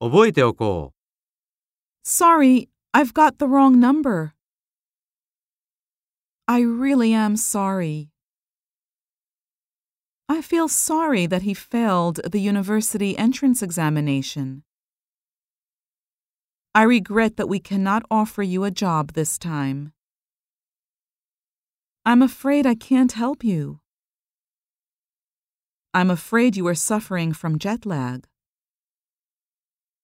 覚えておこう。Sorry, I've got the wrong number. I really am sorry. I feel sorry that he failed the university entrance examination. I regret that we cannot offer you a job this time. I'm afraid I can't help you. I'm afraid you are suffering from jet lag.